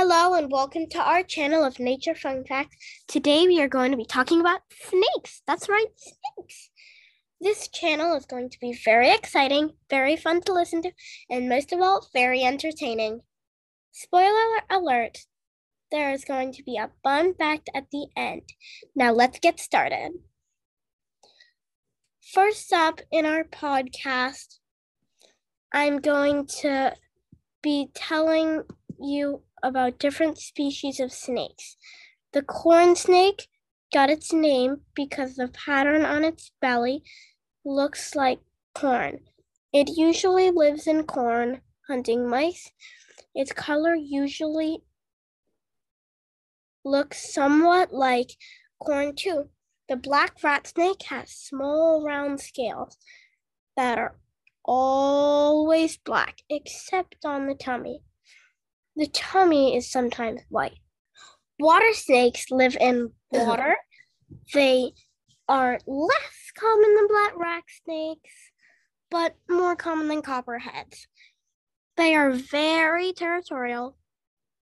Hello and welcome to our channel of Nature Fun Facts. Today we are going to be talking about snakes. That's right, snakes. This channel is going to be very exciting, very fun to listen to, and most of all, very entertaining. Spoiler alert, there is going to be a fun fact at the end. Now let's get started. First up in our podcast, I'm going to be telling you about different species of snakes. The corn snake got its name because the pattern on its belly looks like corn. It usually lives in corn, hunting mice. Its color usually looks somewhat like corn too. The black rat snake has small round scales that are always black except on the tummy. The tummy is sometimes white. Water snakes live in water. they are less common than black rat snakes, but more common than copperheads. They are very territorial.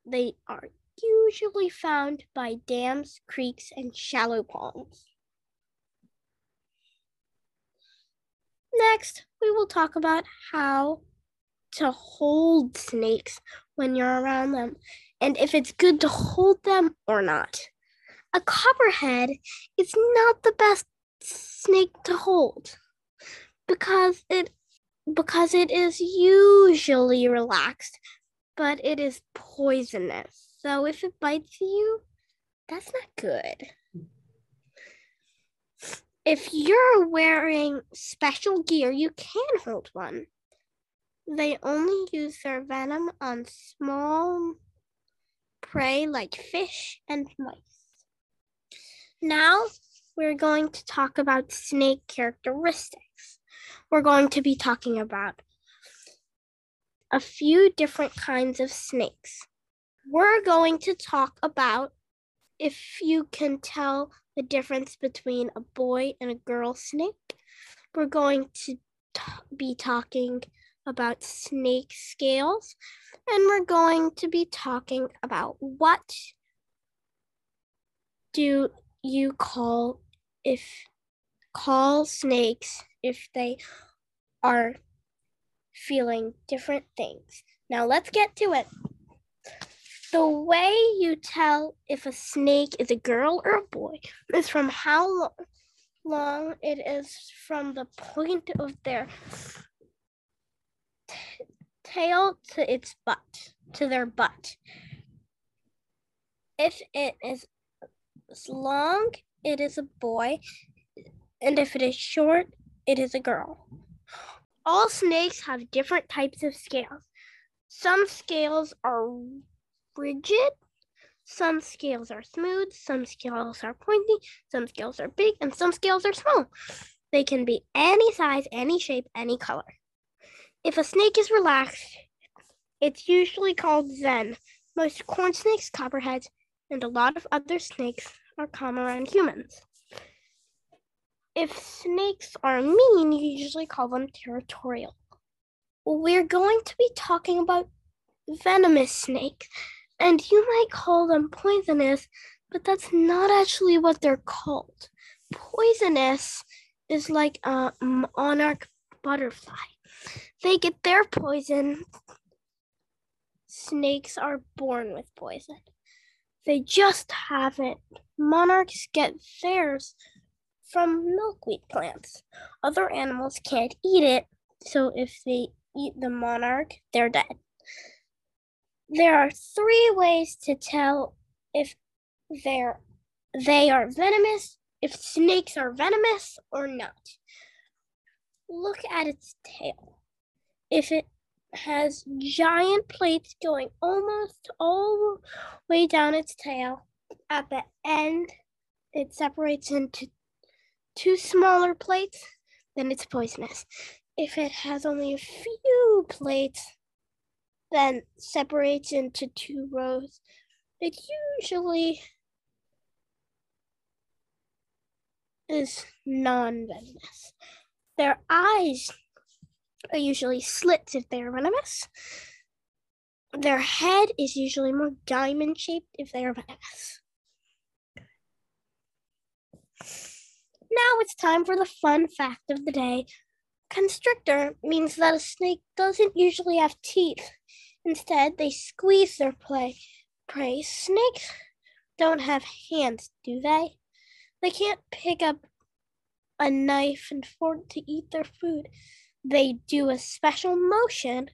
They are usually found by dams, creeks, and shallow ponds. Next, we will talk about how to hold snakes when you're around them and if it's good to hold them or not. A copperhead is not the best snake to hold because it because it is usually relaxed, but it is poisonous. So if it bites you, that's not good. If you're wearing special gear, you can hold one. They only use their venom on small prey like fish and mice. Now we're going to talk about snake characteristics. We're going to be talking about a few different kinds of snakes. We're going to talk about if you can tell the difference between a boy and a girl snake. We're going to t- be talking about snake scales, and we're going to be talking about what do you call if call snakes if they are feeling different things. Now let's get to it. The way you tell if a snake is a girl or a boy is from how long, it is from the point of their tail to its butt, to their butt. If it is long, it is a boy, and if it is short, it is a girl. All snakes have different types of scales. Some scales are rigid, some scales are smooth, some scales are pointy, some scales are big, and some scales are small. They can be any size, any shape, any color. If a snake is relaxed, it's usually called zen. Most corn snakes, copperheads, and a lot of other snakes are calm around humans. If snakes are mean, you usually call them territorial. We're going to be talking about venomous snakes, and you might call them poisonous, but that's not actually what they're called. Poisonous is like a monarch butterfly. They get their poison. Snakes are born with poison. They just haven't. Monarchs get theirs from milkweed plants. Other animals can't eat it, so if they eat the monarch, they're dead. There are three ways to tell if they're they are venomous, if snakes are venomous or not. Look at its tail if it has giant plates going almost all the way down its tail. At the end, it separates into two smaller plates, then it's poisonous. If it has only a few plates, then separates into two rows, it usually is non venomous. Their eyes are usually slits if they are venomous. Their head is usually more diamond shaped if they are venomous. Now it's time for the fun fact of the day. Constrictor means that a snake doesn't usually have teeth. Instead, they squeeze their. Prey. Snakes don't have hands, do they? They can't pick up a knife and fork to eat their food. They do a special motion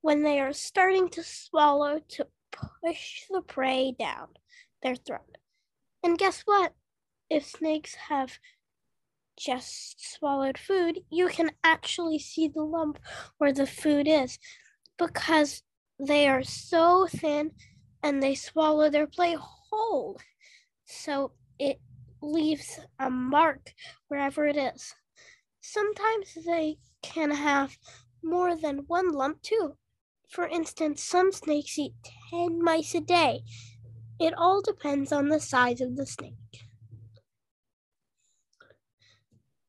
when they are starting to swallow to push the prey down their throat. And guess what? If snakes have just swallowed food, you can actually see the lump where the food is because they are so thin and they swallow their prey whole. So it leaves a mark wherever it is. Sometimes they can have more than one lump too. For instance, some snakes eat 10 mice a day. It all depends on the size of the snake.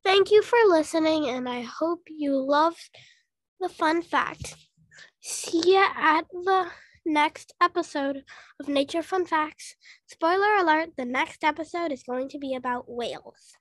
Thank you for listening, and I hope you loved the fun fact. See you at the next episode of Nature Fun Facts. Spoiler alert the next episode is going to be about whales.